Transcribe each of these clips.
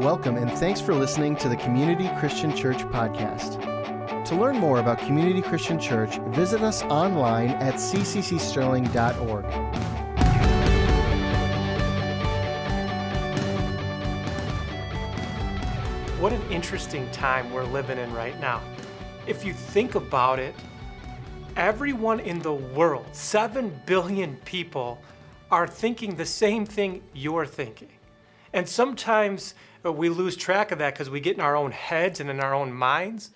Welcome and thanks for listening to the Community Christian Church podcast. To learn more about Community Christian Church, visit us online at cccsterling.org. What an interesting time we're living in right now. If you think about it, everyone in the world, 7 billion people, are thinking the same thing you're thinking. And sometimes uh, we lose track of that because we get in our own heads and in our own minds.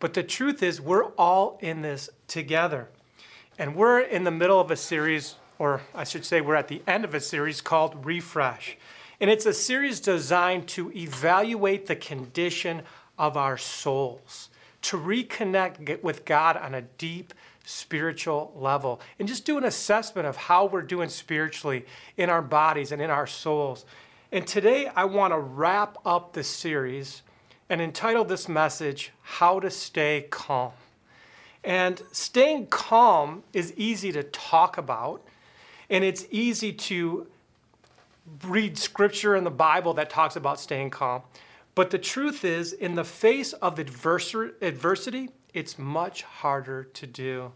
But the truth is, we're all in this together. And we're in the middle of a series, or I should say, we're at the end of a series called Refresh. And it's a series designed to evaluate the condition of our souls, to reconnect with God on a deep spiritual level, and just do an assessment of how we're doing spiritually in our bodies and in our souls. And today I want to wrap up this series and entitle this message, How to Stay Calm. And staying calm is easy to talk about, and it's easy to read scripture in the Bible that talks about staying calm. But the truth is, in the face of adversity, it's much harder to do.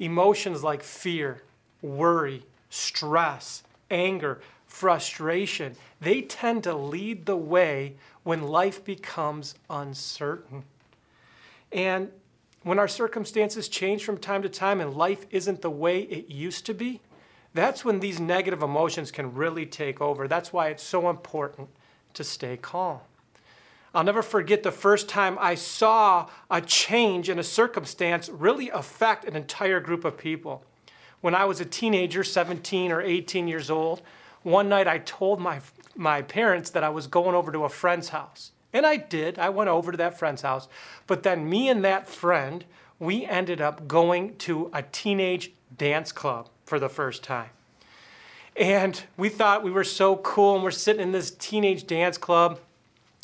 Emotions like fear, worry, stress, anger, frustration, they tend to lead the way when life becomes uncertain. And when our circumstances change from time to time and life isn't the way it used to be, that's when these negative emotions can really take over. That's why it's so important to stay calm. I'll never forget the first time I saw a change in a circumstance really affect an entire group of people. When I was a teenager, 17 or 18 years old, one night I told my, my parents that I was going over to a friend's house. And I did. I went over to that friend's house. But then me and that friend, we ended up going to a teenage dance club for the first time. And we thought we were so cool, and we're sitting in this teenage dance club,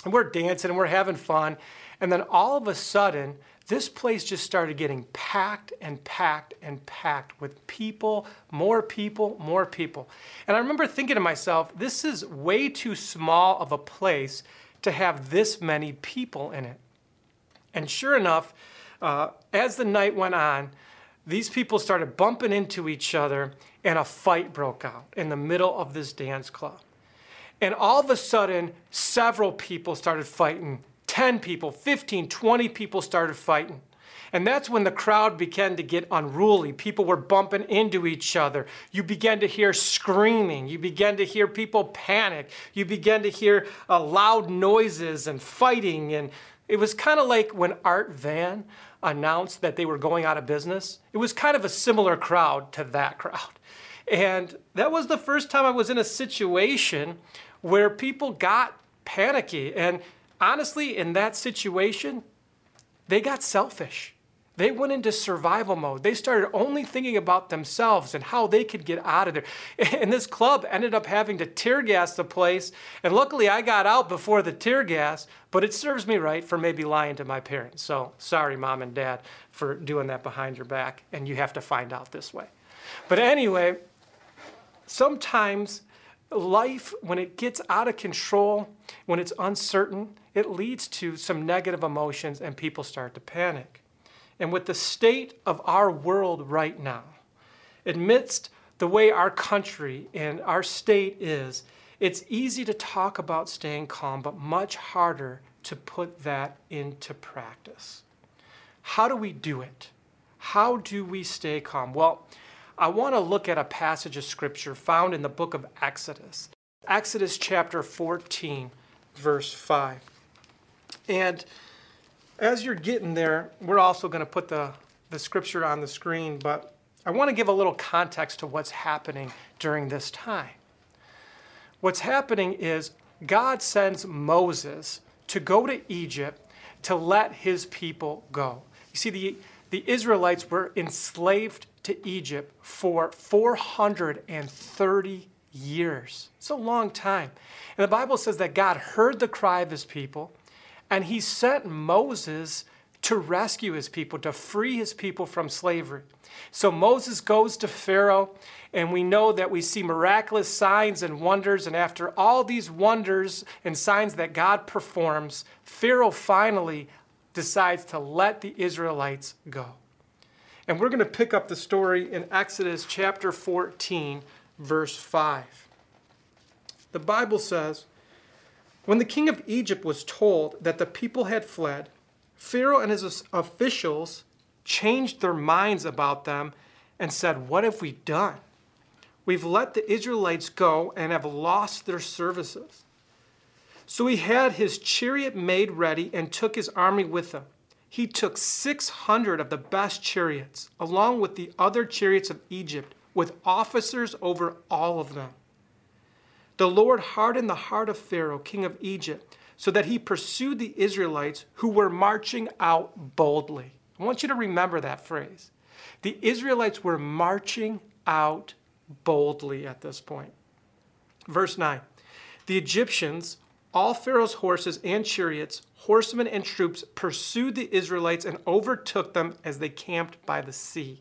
and we're dancing and we're having fun. And then all of a sudden, this place just started getting packed and packed and packed with people, more people, more people. And I remember thinking to myself, this is way too small of a place to have this many people in it. And sure enough, uh, as the night went on, these people started bumping into each other, and a fight broke out in the middle of this dance club. And all of a sudden, several people started fighting 10 people, 15, 20 people started fighting. And that's when the crowd began to get unruly. People were bumping into each other. You began to hear screaming. You began to hear people panic. You began to hear uh, loud noises and fighting. And it was kind of like when Art Van announced that they were going out of business. It was kind of a similar crowd to that crowd. And that was the first time I was in a situation where people got panicky. And honestly, in that situation, they got selfish. They went into survival mode. They started only thinking about themselves and how they could get out of there. And this club ended up having to tear gas the place. And luckily, I got out before the tear gas, but it serves me right for maybe lying to my parents. So sorry, mom and dad, for doing that behind your back. And you have to find out this way. But anyway, sometimes life, when it gets out of control, when it's uncertain, it leads to some negative emotions and people start to panic. And with the state of our world right now, amidst the way our country and our state is, it's easy to talk about staying calm, but much harder to put that into practice. How do we do it? How do we stay calm? Well, I want to look at a passage of scripture found in the book of Exodus. Exodus chapter 14, verse 5. And as you're getting there, we're also going to put the, the scripture on the screen, but I want to give a little context to what's happening during this time. What's happening is God sends Moses to go to Egypt to let his people go. You see, the, the Israelites were enslaved to Egypt for 430 years. It's a long time. And the Bible says that God heard the cry of his people and he sent Moses to rescue his people, to free his people from slavery. So Moses goes to Pharaoh, and we know that we see miraculous signs and wonders. And after all these wonders and signs that God performs, Pharaoh finally decides to let the Israelites go. And we're going to pick up the story in Exodus chapter 14, verse 5. The Bible says, When the king of Egypt was told that the people had fled, Pharaoh and his officials changed their minds about them and said, What have we done? We've let the Israelites go and have lost their services. So he had his chariot made ready and took his army with him. He took 600 of the best chariots, along with the other chariots of Egypt, with officers over all of them. The Lord hardened the heart of Pharaoh, king of Egypt, so that he pursued the Israelites who were marching out boldly. I want you to remember that phrase. The Israelites were marching out boldly at this point. Verse 9 The Egyptians, all Pharaoh's horses and chariots, horsemen and troops, pursued the Israelites and overtook them as they camped by the sea.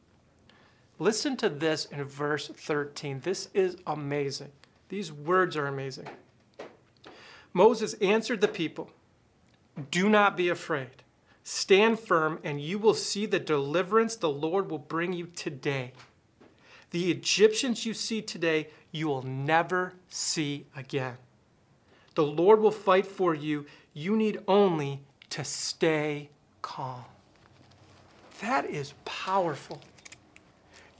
Listen to this in verse 13. This is amazing. These words are amazing. Moses answered the people Do not be afraid. Stand firm, and you will see the deliverance the Lord will bring you today. The Egyptians you see today, you will never see again. The Lord will fight for you. You need only to stay calm. That is powerful.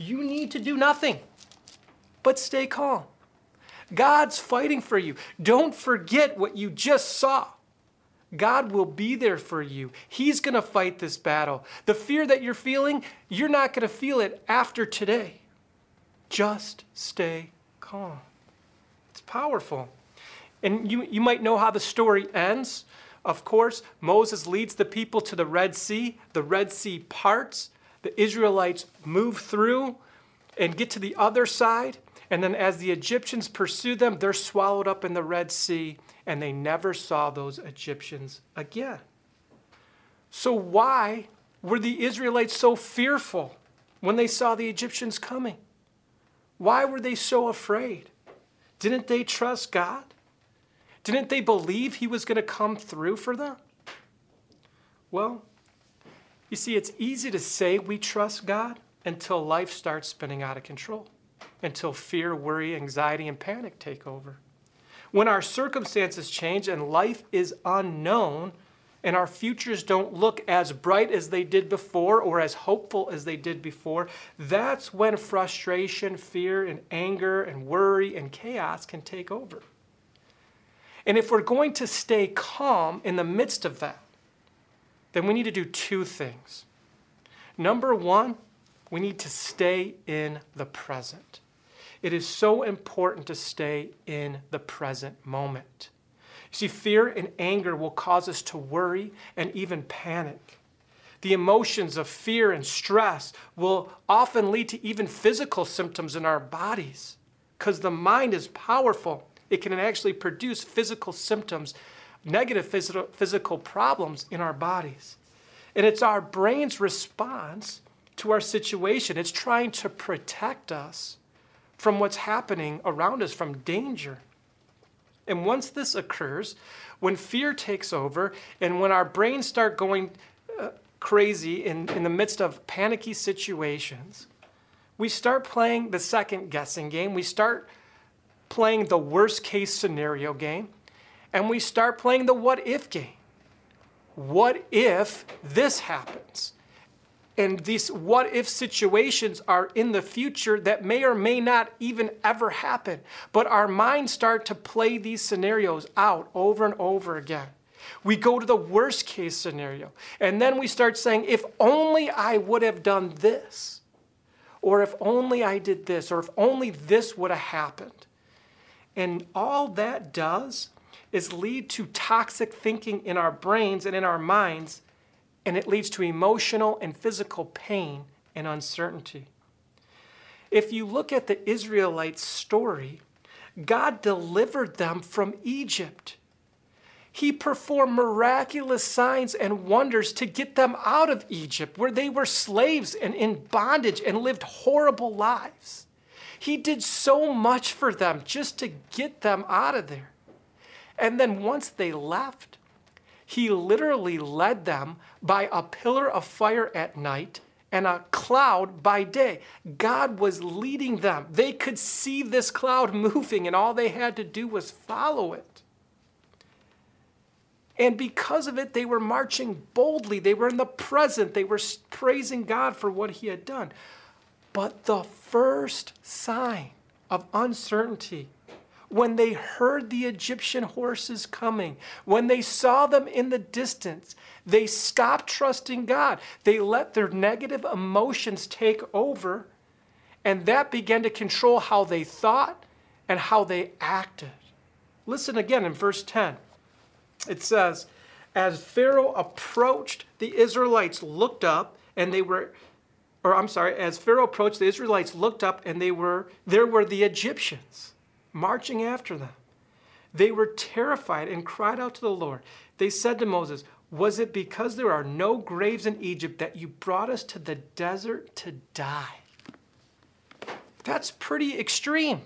You need to do nothing but stay calm. God's fighting for you. Don't forget what you just saw. God will be there for you. He's going to fight this battle. The fear that you're feeling, you're not going to feel it after today. Just stay calm. It's powerful. And you, you might know how the story ends. Of course, Moses leads the people to the Red Sea. The Red Sea parts. The Israelites move through and get to the other side. And then as the Egyptians pursue them, they're swallowed up in the Red Sea, and they never saw those Egyptians again. So, why were the Israelites so fearful when they saw the Egyptians coming? Why were they so afraid? Didn't they trust God? Didn't they believe He was going to come through for them? Well, you see, it's easy to say we trust God until life starts spinning out of control until fear, worry, anxiety, and panic take over. When our circumstances change and life is unknown, and our futures don't look as bright as they did before or as hopeful as they did before, that's when frustration, fear, and anger, and worry, and chaos can take over. And if we're going to stay calm in the midst of that, then we need to do two things. Number one, we need to stay in the present. It is so important to stay in the present moment. You see, fear and anger will cause us to worry and even panic. The emotions of fear and stress will often lead to even physical symptoms in our bodies because the mind is powerful. It can actually produce physical symptoms, negative physical problems in our bodies. And it's our brain's response to our situation. It's trying to protect us from what's happening around us, from danger. And once this occurs, when fear takes over and when our brains start going uh, crazy in, in the midst of panicky situations, we start playing the second guessing game. We start playing the worst case scenario game. And we start playing the what if game. What if this happens? and these what if situations are in the future that may or may not even ever happen. But our minds start to play these scenarios out over and over again. We go to the worst case scenario. And then we start saying, if only I would have done this, or if only I did this, or if only this would have happened. And all that does is lead to toxic thinking in our brains and in our minds, and it leads to emotional and physical pain and uncertainty. If you look at the Israelites' story, God delivered them from Egypt. He performed miraculous signs and wonders to get them out of Egypt, where they were slaves and in bondage and lived horrible lives. He did so much for them just to get them out of there. And then once they left, he literally led them by a pillar of fire at night and a cloud by day. God was leading them. They could see this cloud moving, and all they had to do was follow it. And because of it, they were marching boldly. They were in the present. They were praising God for what He had done. But the first sign of uncertainty, when they heard the Egyptian horses coming, when they saw them in the distance, they stopped trusting God. They let their negative emotions take over, and that began to control how they thought and how they acted. Listen again in verse 10 it says, As Pharaoh approached, the Israelites looked up and they were, or I'm sorry, as Pharaoh approached, the Israelites looked up and they were, there were the Egyptians marching after them. They were terrified and cried out to the Lord. They said to Moses, Was it because there are no graves in Egypt that you brought us to the desert to die? That's pretty extreme,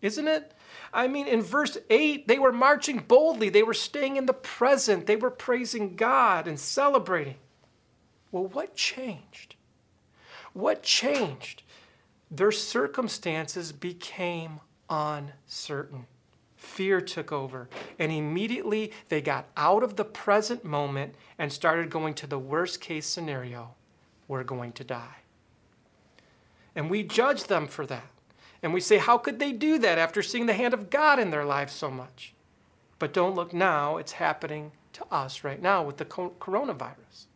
isn't it? I mean, in verse 8, they were marching boldly. They were staying in the present. They were praising God and celebrating. Well, what changed? What changed? Their circumstances became uncertain. Fear took over, and immediately they got out of the present moment and started going to the worst case scenario we're going to die. And we judge them for that. And we say, how could they do that after seeing the hand of God in their lives so much? But don't look now, it's happening to us right now with the coronavirus.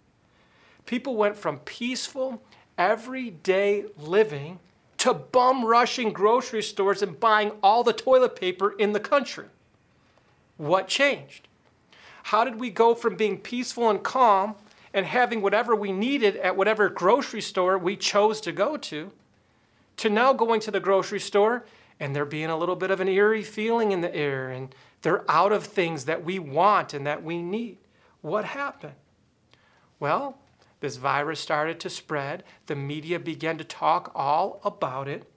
People went from peaceful, everyday living to bum rushing grocery stores and buying all the toilet paper in the country. What changed? How did we go from being peaceful and calm and having whatever we needed at whatever grocery store we chose to go to to now going to the grocery store and there being a little bit of an eerie feeling in the air and they're out of things that we want and that we need. What happened? Well, this virus started to spread. The media began to talk all about it.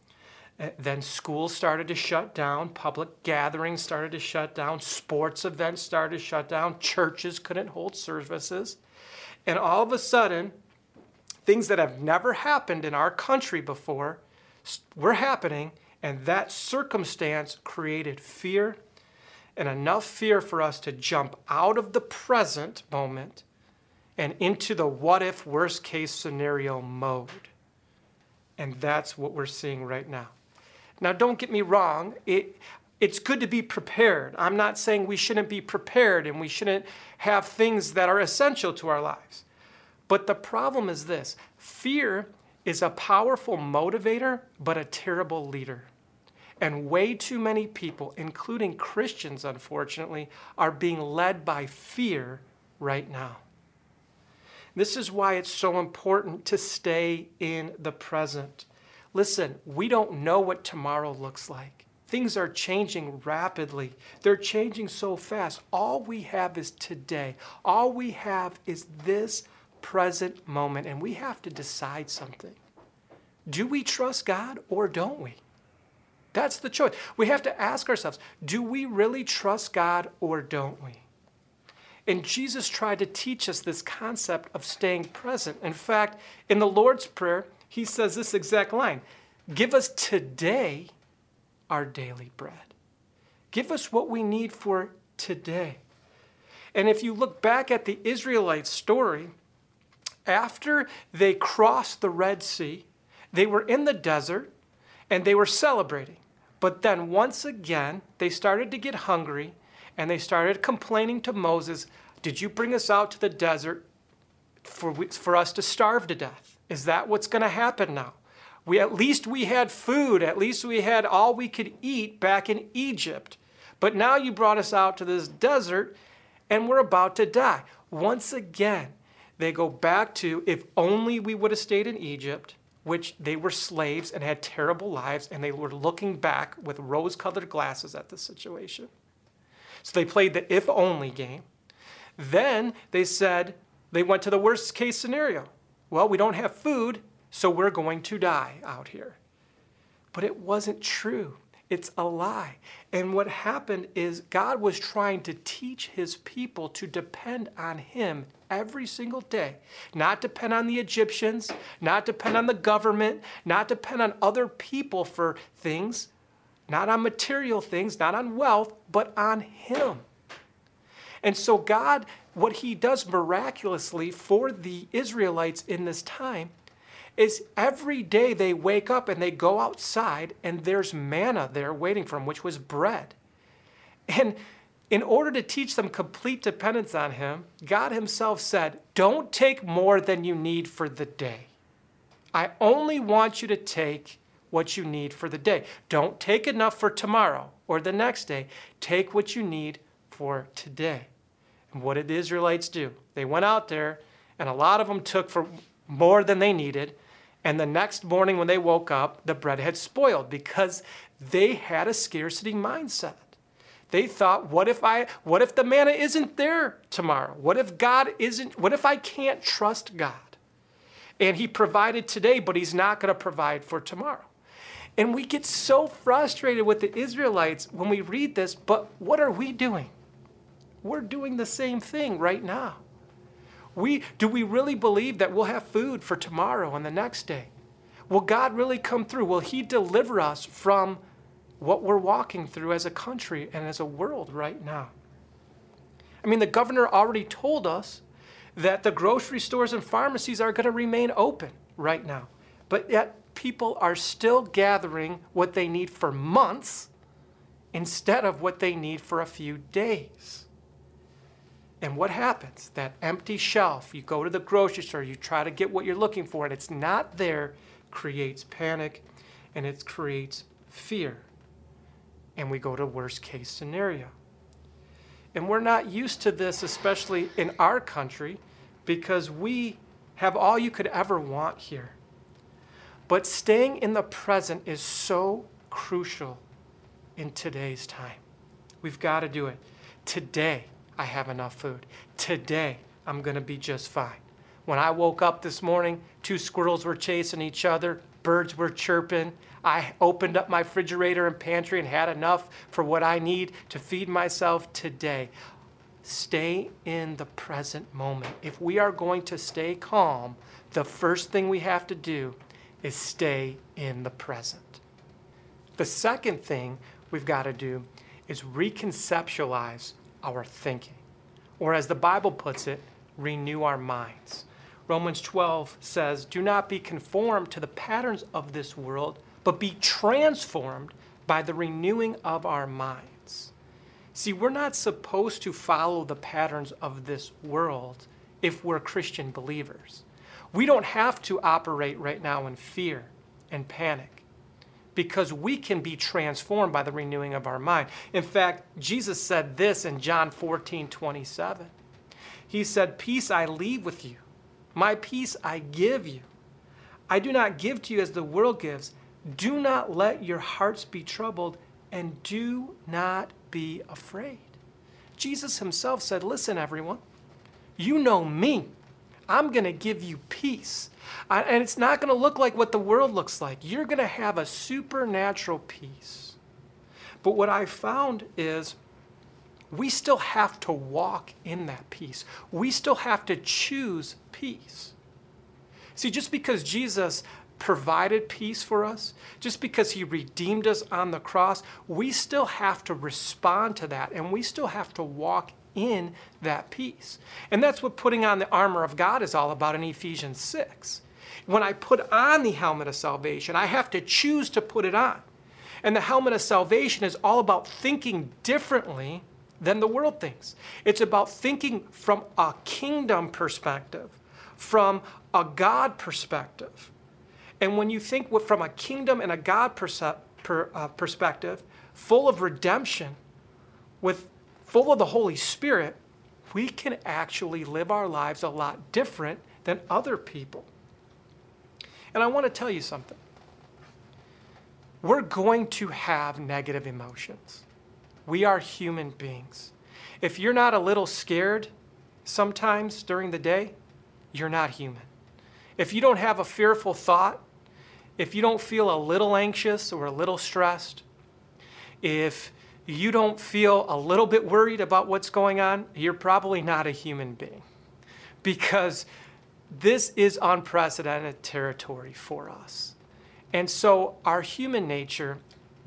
Uh, then schools started to shut down, public gatherings started to shut down, sports events started to shut down, churches couldn't hold services. And all of a sudden, things that have never happened in our country before were happening, and that circumstance created fear and enough fear for us to jump out of the present moment and into the what if worst case scenario mode. And that's what we're seeing right now. Now, don't get me wrong, it, it's good to be prepared. I'm not saying we shouldn't be prepared and we shouldn't have things that are essential to our lives. But the problem is this fear is a powerful motivator, but a terrible leader. And way too many people, including Christians, unfortunately, are being led by fear right now. This is why it's so important to stay in the present. Listen, we don't know what tomorrow looks like. Things are changing rapidly. They're changing so fast. All we have is today. All we have is this present moment, and we have to decide something. Do we trust God or don't we? That's the choice. We have to ask ourselves do we really trust God or don't we? And Jesus tried to teach us this concept of staying present. In fact, in the Lord's Prayer, he says this exact line Give us today our daily bread. Give us what we need for today. And if you look back at the Israelites' story, after they crossed the Red Sea, they were in the desert and they were celebrating. But then once again, they started to get hungry and they started complaining to Moses, Did you bring us out to the desert for, for us to starve to death? Is that what's going to happen now? We, at least we had food. At least we had all we could eat back in Egypt. But now you brought us out to this desert and we're about to die. Once again, they go back to if only we would have stayed in Egypt, which they were slaves and had terrible lives, and they were looking back with rose colored glasses at the situation. So they played the if only game. Then they said they went to the worst case scenario. Well, we don't have food, so we're going to die out here. But it wasn't true. It's a lie. And what happened is God was trying to teach his people to depend on him every single day. Not depend on the Egyptians, not depend on the government, not depend on other people for things, not on material things, not on wealth, but on him. And so, God, what he does miraculously for the Israelites in this time is every day they wake up and they go outside and there's manna there waiting for them, which was bread. And in order to teach them complete dependence on Him, God Himself said, Don't take more than you need for the day. I only want you to take what you need for the day. Don't take enough for tomorrow or the next day. Take what you need for today. And what did the Israelites do? They went out there, and a lot of them took for more than they needed. And the next morning, when they woke up, the bread had spoiled because they had a scarcity mindset. They thought, what if I what if the manna isn't there tomorrow? What if God isn't what if I can't trust God? And he provided today, but he's not going to provide for tomorrow. And we get so frustrated with the Israelites when we read this, but what are we doing? We're doing the same thing right now. We, do we really believe that we'll have food for tomorrow and the next day? Will God really come through? Will He deliver us from what we're walking through as a country and as a world right now? I mean, the governor already told us that the grocery stores and pharmacies are going to remain open right now. But yet, people are still gathering what they need for months instead of what they need for a few days. And what happens? That empty shelf, you go to the grocery store, you try to get what you're looking for, and it's not there, creates panic and it creates fear. And we go to worst case scenario. And we're not used to this, especially in our country, because we have all you could ever want here. But staying in the present is so crucial in today's time. We've got to do it today. I have enough food. Today, I'm going to be just fine. When I woke up this morning, two squirrels were chasing each other, birds were chirping. I opened up my refrigerator and pantry and had enough for what I need to feed myself today. Stay in the present moment. If we are going to stay calm, the first thing we have to do is stay in the present. The second thing we've got to do is reconceptualize our thinking. Or, as the Bible puts it, renew our minds. Romans 12 says, Do not be conformed to the patterns of this world, but be transformed by the renewing of our minds. See, we're not supposed to follow the patterns of this world if we're Christian believers. We don't have to operate right now in fear and panic because we can be transformed by the renewing of our mind. In fact, Jesus said this in John 14 27. He said, Peace I leave with you, my peace I give you. I do not give to you as the world gives. Do not let your hearts be troubled, and do not be afraid. Jesus himself said, Listen, everyone, you know me. I'm going to give you peace. And it's not going to look like what the world looks like. You're going to have a supernatural peace. But what I found is we still have to walk in that peace. We still have to choose peace. See, just because Jesus provided peace for us, just because he redeemed us on the cross, we still have to respond to that and we still have to walk in that peace. And that's what putting on the armor of God is all about in Ephesians 6. When I put on the helmet of salvation, I have to choose to put it on. And the helmet of salvation is all about thinking differently than the world thinks. It's about thinking from a kingdom perspective, from a God perspective. And when you think from a kingdom and a God uh, perspective, full of redemption, with full of the Holy Spirit, we can actually live our lives a lot different than other people. And I want to tell you something. We're going to have negative emotions. We are human beings. If you're not a little scared sometimes during the day, you're not human. If you don't have a fearful thought, if you don't feel a little anxious or a little stressed, if you don't feel a little bit worried about what's going on, you're probably not a human being. Because this is unprecedented territory for us. And so, our human nature,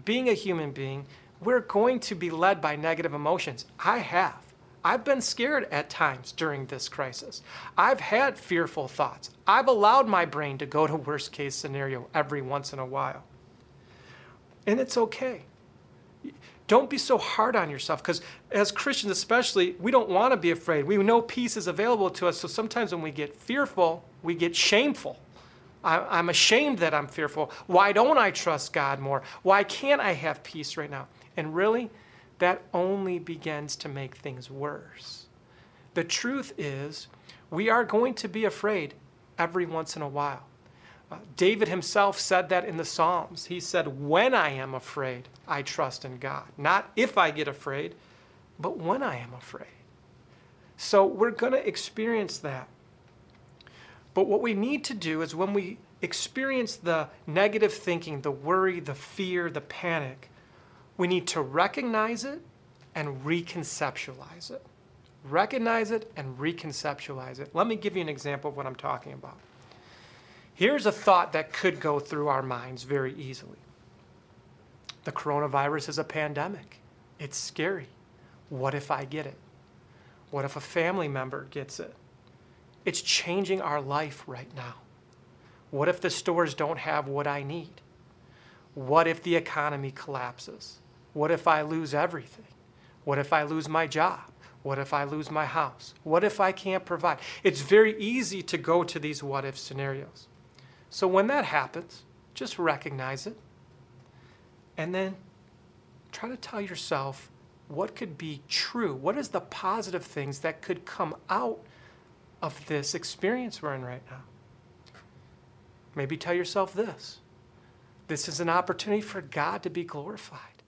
being a human being, we're going to be led by negative emotions. I have. I've been scared at times during this crisis. I've had fearful thoughts. I've allowed my brain to go to worst case scenario every once in a while. And it's okay. Don't be so hard on yourself because, as Christians especially, we don't want to be afraid. We know peace is available to us. So sometimes when we get fearful, we get shameful. I, am ashamed that I'm fearful. Why don't I trust God more? Why can't I have peace right now? And really, that only begins to make things worse. The truth is, we are going to be afraid every once in a while. David himself said that in the Psalms. He said, When I am afraid, I trust in God. Not if I get afraid, but when I am afraid. So we're going to experience that. But what we need to do is when we experience the negative thinking, the worry, the fear, the panic, we need to recognize it and reconceptualize it. Recognize it and reconceptualize it. Let me give you an example of what I'm talking about. Here's a thought that could go through our minds very easily the coronavirus is a pandemic. It's scary. What if I get it? What if a family member gets it? It's changing our life right now. What if the stores don't have what I need? What if the economy collapses? What if I lose everything? What if I lose my job? What if I lose my house? What if I can't provide? It's very easy to go to these what if scenarios. So when that happens, just recognize it and then try to tell yourself what could be true. What is the positive things that could come out of this experience we're in right now? Maybe tell yourself this this is an opportunity for God to be glorified.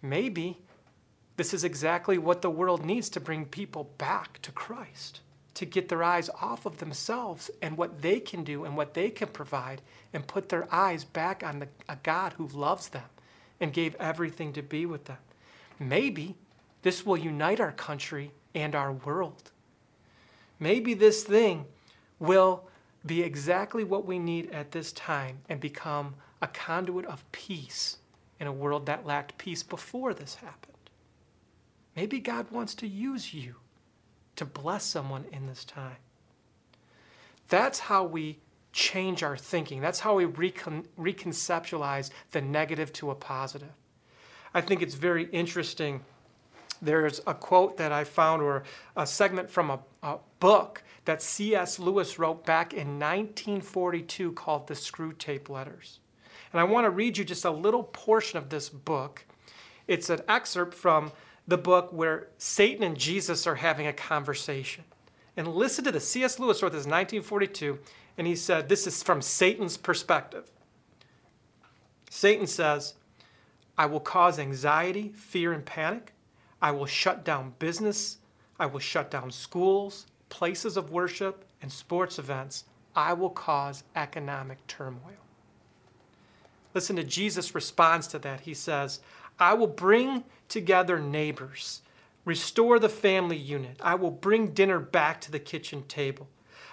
Maybe this is exactly what the world needs to bring people back to Christ to get their eyes off of themselves and what they can do and what they can provide and put their eyes back on the, a God who loves them and gave everything to be with them. Maybe this will unite our country and our world. Maybe this thing will be exactly what we need at this time and become a conduit of peace in a world that lacked peace before this happened. Maybe God wants to use you to bless someone in this time. That's how we change our thinking. That's how we recon- reconceptualize the negative to a positive. I think it's very interesting. There's a quote that I found, or a segment from a, a book that C.S. Lewis wrote back in 1942 called The Screwtape Letters. And I want to read you just a little portion of this book. It's an excerpt from the book where Satan and Jesus are having a conversation. And listen to this. C.S. Lewis wrote this in 1942, and he said, This is from Satan's perspective. Satan says, I will cause anxiety, fear, and panic. I will shut down business. I will shut down schools, places of worship, and sports events. I will cause economic turmoil. Listen to Jesus' response to that. He says, I will bring together neighbors, restore the family unit. I will bring dinner back to the kitchen table.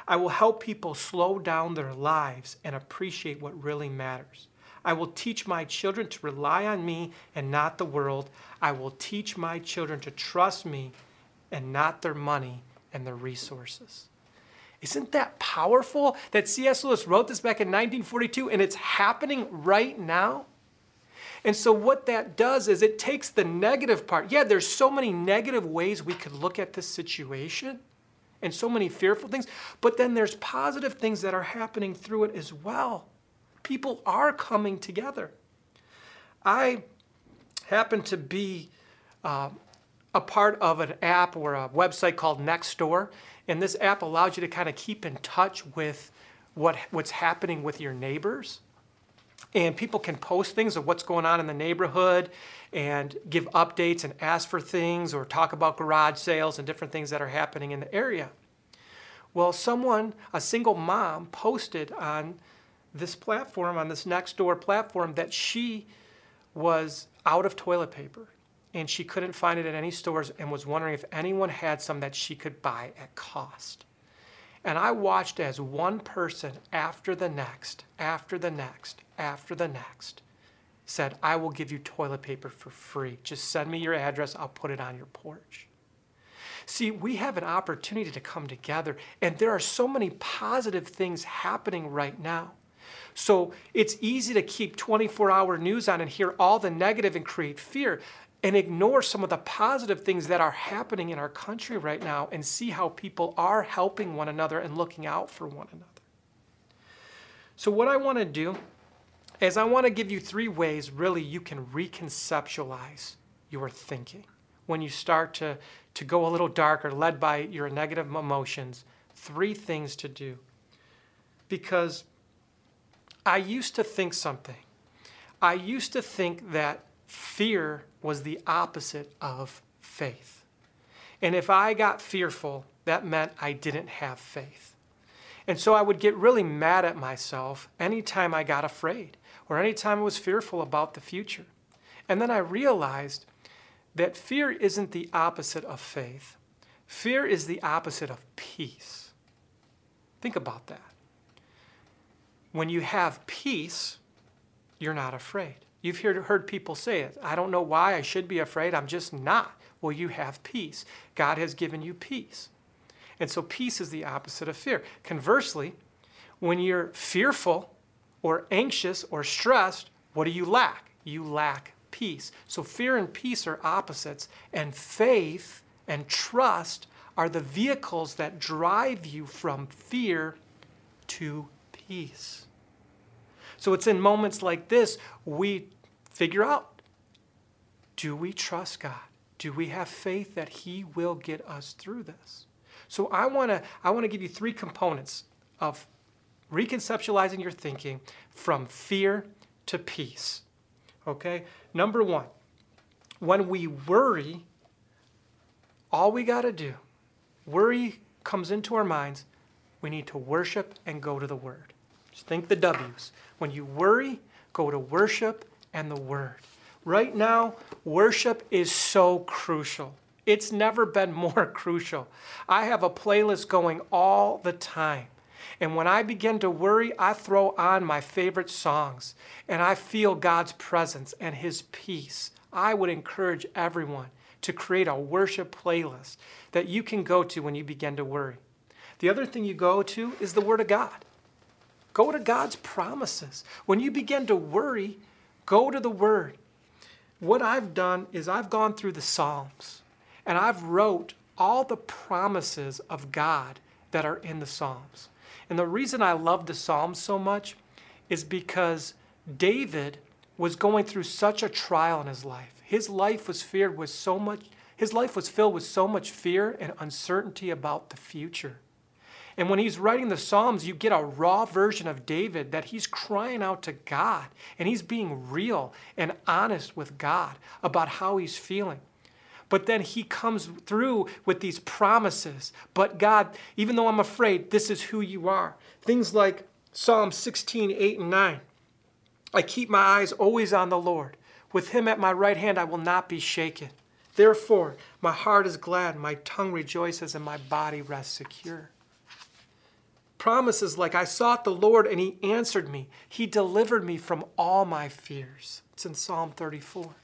I will help people slow down their lives and appreciate what really matters. I will teach my children to rely on me and not the world. I will teach my children to trust me and not their money and their resources. Isn't that powerful that C.S. Lewis wrote this back in 1942 and it's happening right now? And so, what that does is it takes the negative part. Yeah, there's so many negative ways we could look at this situation and so many fearful things, but then there's positive things that are happening through it as well. People are coming together. I happen to be uh, a part of an app or a website called Nextdoor, and this app allows you to kind of keep in touch with what, what's happening with your neighbors. And people can post things of what's going on in the neighborhood and give updates and ask for things or talk about garage sales and different things that are happening in the area. Well, someone, a single mom, posted on this platform, on this Nextdoor platform, that she was out of toilet paper and she couldn't find it at any stores and was wondering if anyone had some that she could buy at cost. And I watched as one person after the next, after the next, after the next said, I will give you toilet paper for free. Just send me your address, I'll put it on your porch. See, we have an opportunity to come together, and there are so many positive things happening right now. So it's easy to keep 24 hour news on and hear all the negative and create fear and ignore some of the positive things that are happening in our country right now and see how people are helping one another and looking out for one another. So, what I want to do is I want to give you three ways really you can reconceptualize your thinking. When you start to, to go a little darker, led by your negative emotions, three things to do. Because I used to think something. I used to think that fear was the opposite of faith. And if I got fearful, that meant I didn't have faith. And so I would get really mad at myself anytime I got afraid or anytime I was fearful about the future. And then I realized that fear isn't the opposite of faith, fear is the opposite of peace. Think about that. When you have peace, you're not afraid. You've heard, heard people say it. I don't know why I should be afraid. I'm just not. Well, you have peace. God has given you peace. And so peace is the opposite of fear. Conversely, when you're fearful or anxious or stressed, what do you lack? You lack peace. So fear and peace are opposites, and faith and trust are the vehicles that drive you from fear to peace. So it's in moments like this we figure out do we trust God? Do we have faith that He will get us through this? So I want to I want to give you three components of reconceptualizing your thinking from fear to peace. Okay? Number 1. When we worry, all we got to do, worry comes into our minds, we need to worship and go to the word. Just think the W's. When you worry, go to worship and the Word. Right now, worship is so crucial. It's never been more crucial. I have a playlist going all the time. And when I begin to worry, I throw on my favorite songs and I feel God's presence and His peace. I would encourage everyone to create a worship playlist that you can go to when you begin to worry. The other thing you go to is the Word of God. Go to God's promises. When you begin to worry, Go to the Word. What I've done is I've gone through the Psalms and I've wrote all the promises of God that are in the Psalms. And the reason I love the Psalms so much is because David was going through such a trial in his life. His life was feared with so much his life was filled with so much fear and uncertainty about the future. And when he's writing the Psalms, you get a raw version of David that he's crying out to God and he's being real and honest with God about how he's feeling. But then he comes through with these promises. But God, even though I'm afraid, this is who you are. Things like Psalm 16, 8, and 9. I keep my eyes always on the Lord. With him at my right hand, I will not be shaken. Therefore, my heart is glad, my tongue rejoices, and my body rests secure. Promises like, I sought the Lord and he answered me. He delivered me from all my fears. It's in Psalm 34.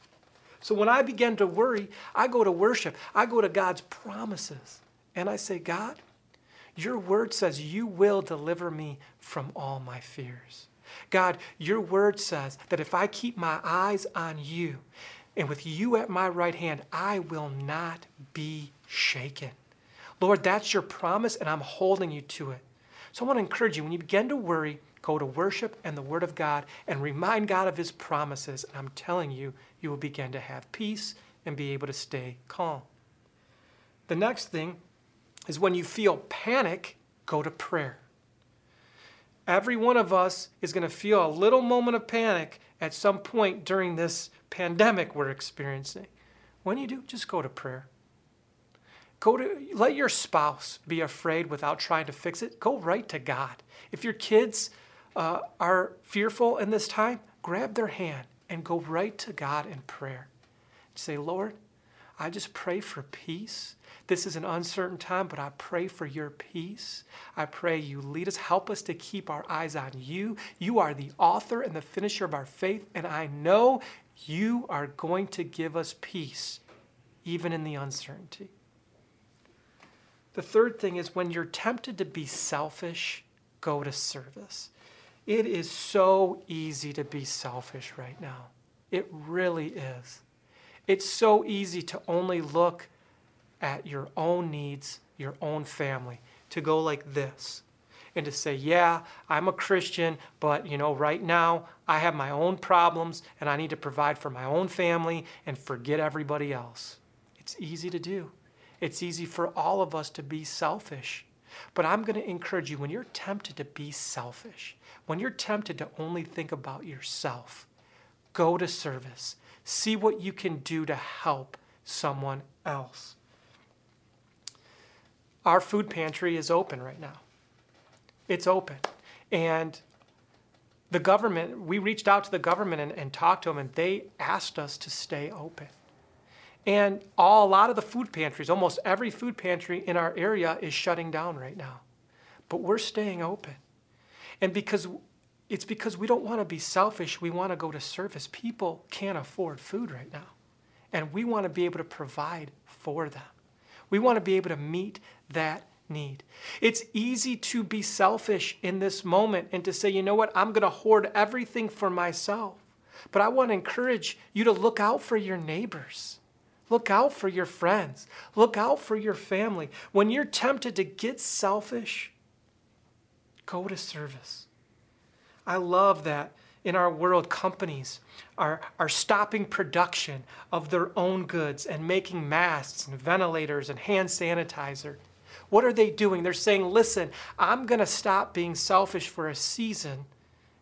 So when I begin to worry, I go to worship. I go to God's promises. And I say, God, your word says you will deliver me from all my fears. God, your word says that if I keep my eyes on you and with you at my right hand, I will not be shaken. Lord, that's your promise, and I'm holding you to it. So I want to encourage you when you begin to worry, go to worship and the Word of God and remind God of His promises. And I'm telling you, you will begin to have peace and be able to stay calm. The next thing is when you feel panic, go to prayer. Every one of us is going to feel a little moment of panic at some point during this pandemic we're experiencing. When you do, just go to prayer. Go to let your spouse be afraid without trying to fix it. Go right to God. If your kids uh, are fearful in this time, grab their hand and go right to God in prayer. Say, Lord, I just pray for peace. This is an uncertain time, but I pray for your peace. I pray you lead us, help us to keep our eyes on you. You are the author and the finisher of our faith, and I know you are going to give us peace, even in the uncertainty. The third thing is when you're tempted to be selfish, go to service. It is so easy to be selfish right now. It really is. It's so easy to only look at your own needs, your own family, to go like this and to say, yeah, I'm a Christian, but you know, right now I have my own problems and I need to provide for my own family and forget everybody else. It's easy to do. It's easy for all of us to be selfish. But I'm going to encourage you when you're tempted to be selfish, when you're tempted to only think about yourself, go to service. See what you can do to help someone else. Our food pantry is open right now. It's open. And the government, we reached out to the government and, and talked to them, and they asked us to stay open. And all, a lot of the food pantries, almost every food pantry in our area is shutting down right now. But we're staying open. And because it's because we don't want to be selfish, we want to go to service. People can't afford food right now. And we want to be able to provide for them. We want to be able to meet that need. It's easy to be selfish in this moment and to say, you know what, I'm going to hoard everything for myself. But I want to encourage you to look out for your neighbors. Look out for your friends. Look out for your family. When you're tempted to get selfish, go to service. I love that in our world, companies are, are stopping production of their own goods and making masks and ventilators and hand sanitizer. What are they doing? They're saying, listen, I'm going to stop being selfish for a season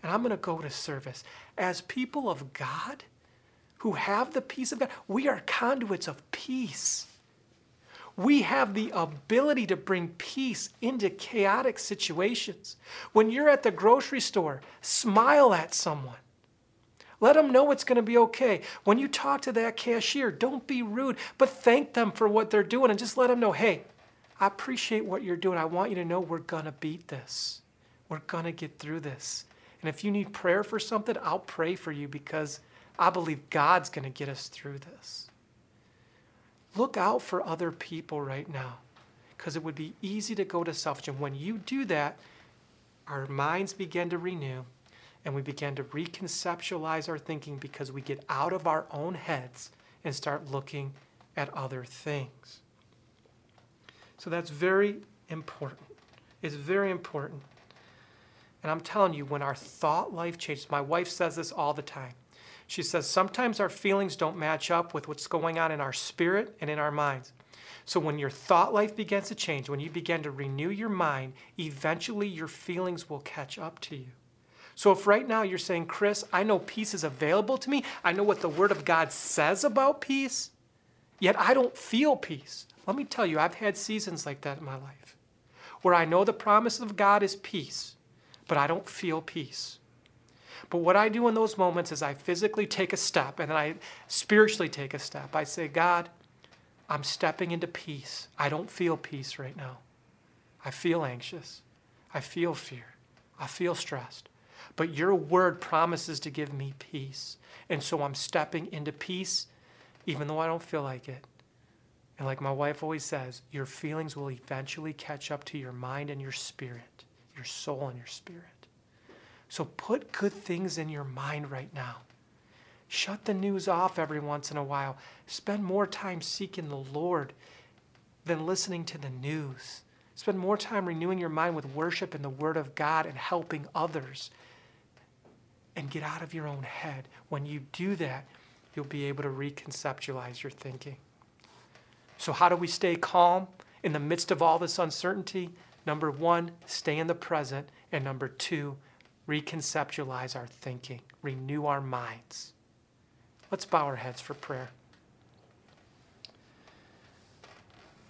and I'm going to go to service. As people of God, who have the peace of God, we are conduits of peace. We have the ability to bring peace into chaotic situations. When you're at the grocery store, smile at someone. Let them know it's going to be okay. When you talk to that cashier, don't be rude, but thank them for what they're doing and just let them know hey, I appreciate what you're doing. I want you to know we're going to beat this. We're going to get through this. And if you need prayer for something, I'll pray for you because I believe God's going to get us through this. Look out for other people right now because it would be easy to go to selfish. And when you do that, our minds begin to renew and we begin to reconceptualize our thinking because we get out of our own heads and start looking at other things. So that's very important. It's very important. And I'm telling you, when our thought life changes, my wife says this all the time. She says, sometimes our feelings don't match up with what's going on in our spirit and in our minds. So when your thought life begins to change, when you begin to renew your mind, eventually your feelings will catch up to you. So if right now you're saying, Chris, I know peace is available to me, I know what the Word of God says about peace, yet I don't feel peace. Let me tell you, I've had seasons like that in my life where I know the promise of God is peace, but I don't feel peace. But what I do in those moments is I physically take a step and then I spiritually take a step. I say, God, I'm stepping into peace. I don't feel peace right now. I feel anxious. I feel fear. I feel stressed. But your word promises to give me peace. And so I'm stepping into peace even though I don't feel like it. And like my wife always says, your feelings will eventually catch up to your mind and your spirit, your soul and your spirit. So put good things in your mind right now. Shut the news off every once in a while. Spend more time seeking the Lord than listening to the news. Spend more time renewing your mind with worship and the Word of God and helping others. And get out of your own head. When you do that, you'll be able to reconceptualize your thinking. So, how do we stay calm in the midst of all this uncertainty? Number one, stay in the present. And number two, reconceptualize our thinking, renew our minds. Let's bow our heads for prayer.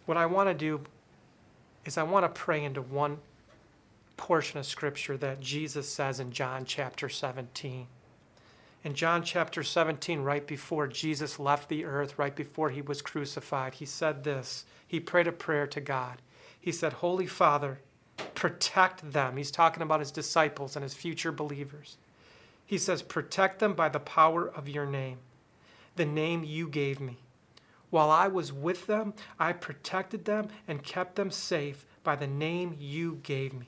What I want to do is I want to pray into one portion of scripture that Jesus says in John chapter 17. In John chapter 17, right before Jesus left the earth, right before he was crucified, he said this. He prayed a prayer to God. He said, Holy Father, protect them. He's talking about his disciples and his future believers. He says, Protect them by the power of your name, the name you gave me. While I was with them, I protected them and kept them safe by the name you gave me.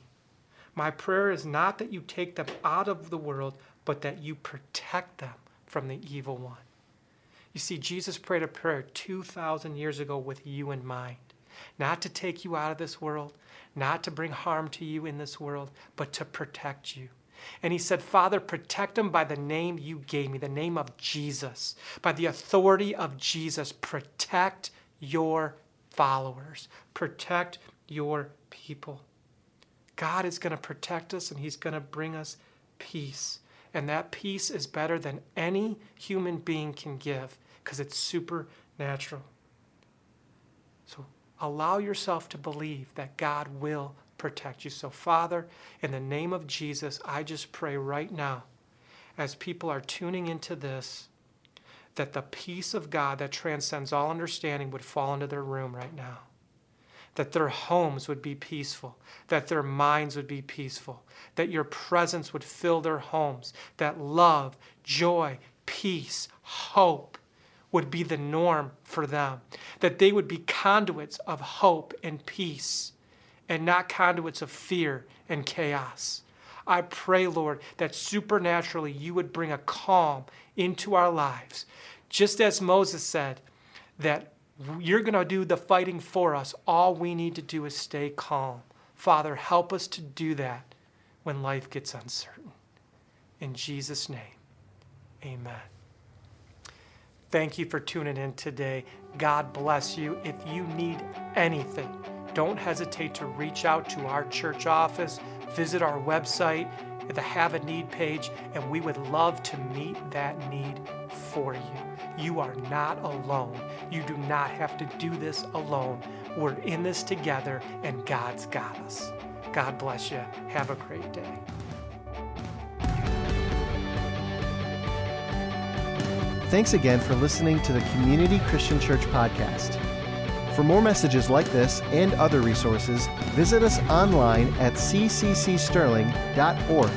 My prayer is not that you take them out of the world, but that you protect them from the evil one. You see, Jesus prayed a prayer 2,000 years ago with you in mind. Not to take you out of this world, not to bring harm to you in this world, but to protect you. And he said, Father, protect them by the name you gave me, the name of Jesus, by the authority of Jesus. Protect your followers, protect your people. God is going to protect us and he's going to bring us peace. And that peace is better than any human being can give because it's supernatural. So allow yourself to believe that God will protect you. So, Father, in the name of Jesus, I just pray right now, as people are tuning into this, that the peace of God that transcends all understanding would fall into their room right now. That their homes would be peaceful, that their minds would be peaceful, that your presence would fill their homes, that love, joy, peace, hope would be the norm for them, that they would be conduits of hope and peace and not conduits of fear and chaos. I pray, Lord, that supernaturally you would bring a calm into our lives. Just as Moses said, that you're going to do the fighting for us. All we need to do is stay calm. Father, help us to do that when life gets uncertain. In Jesus' name, amen. Thank you for tuning in today. God bless you. If you need anything, don't hesitate to reach out to our church office, visit our website, the Have a Need page, and we would love to meet that need for you. You are not alone. You do not have to do this alone. We're in this together, and God's got us. God bless you. Have a great day. Thanks again for listening to the Community Christian Church podcast. For more messages like this and other resources, visit us online at cccsterling.org.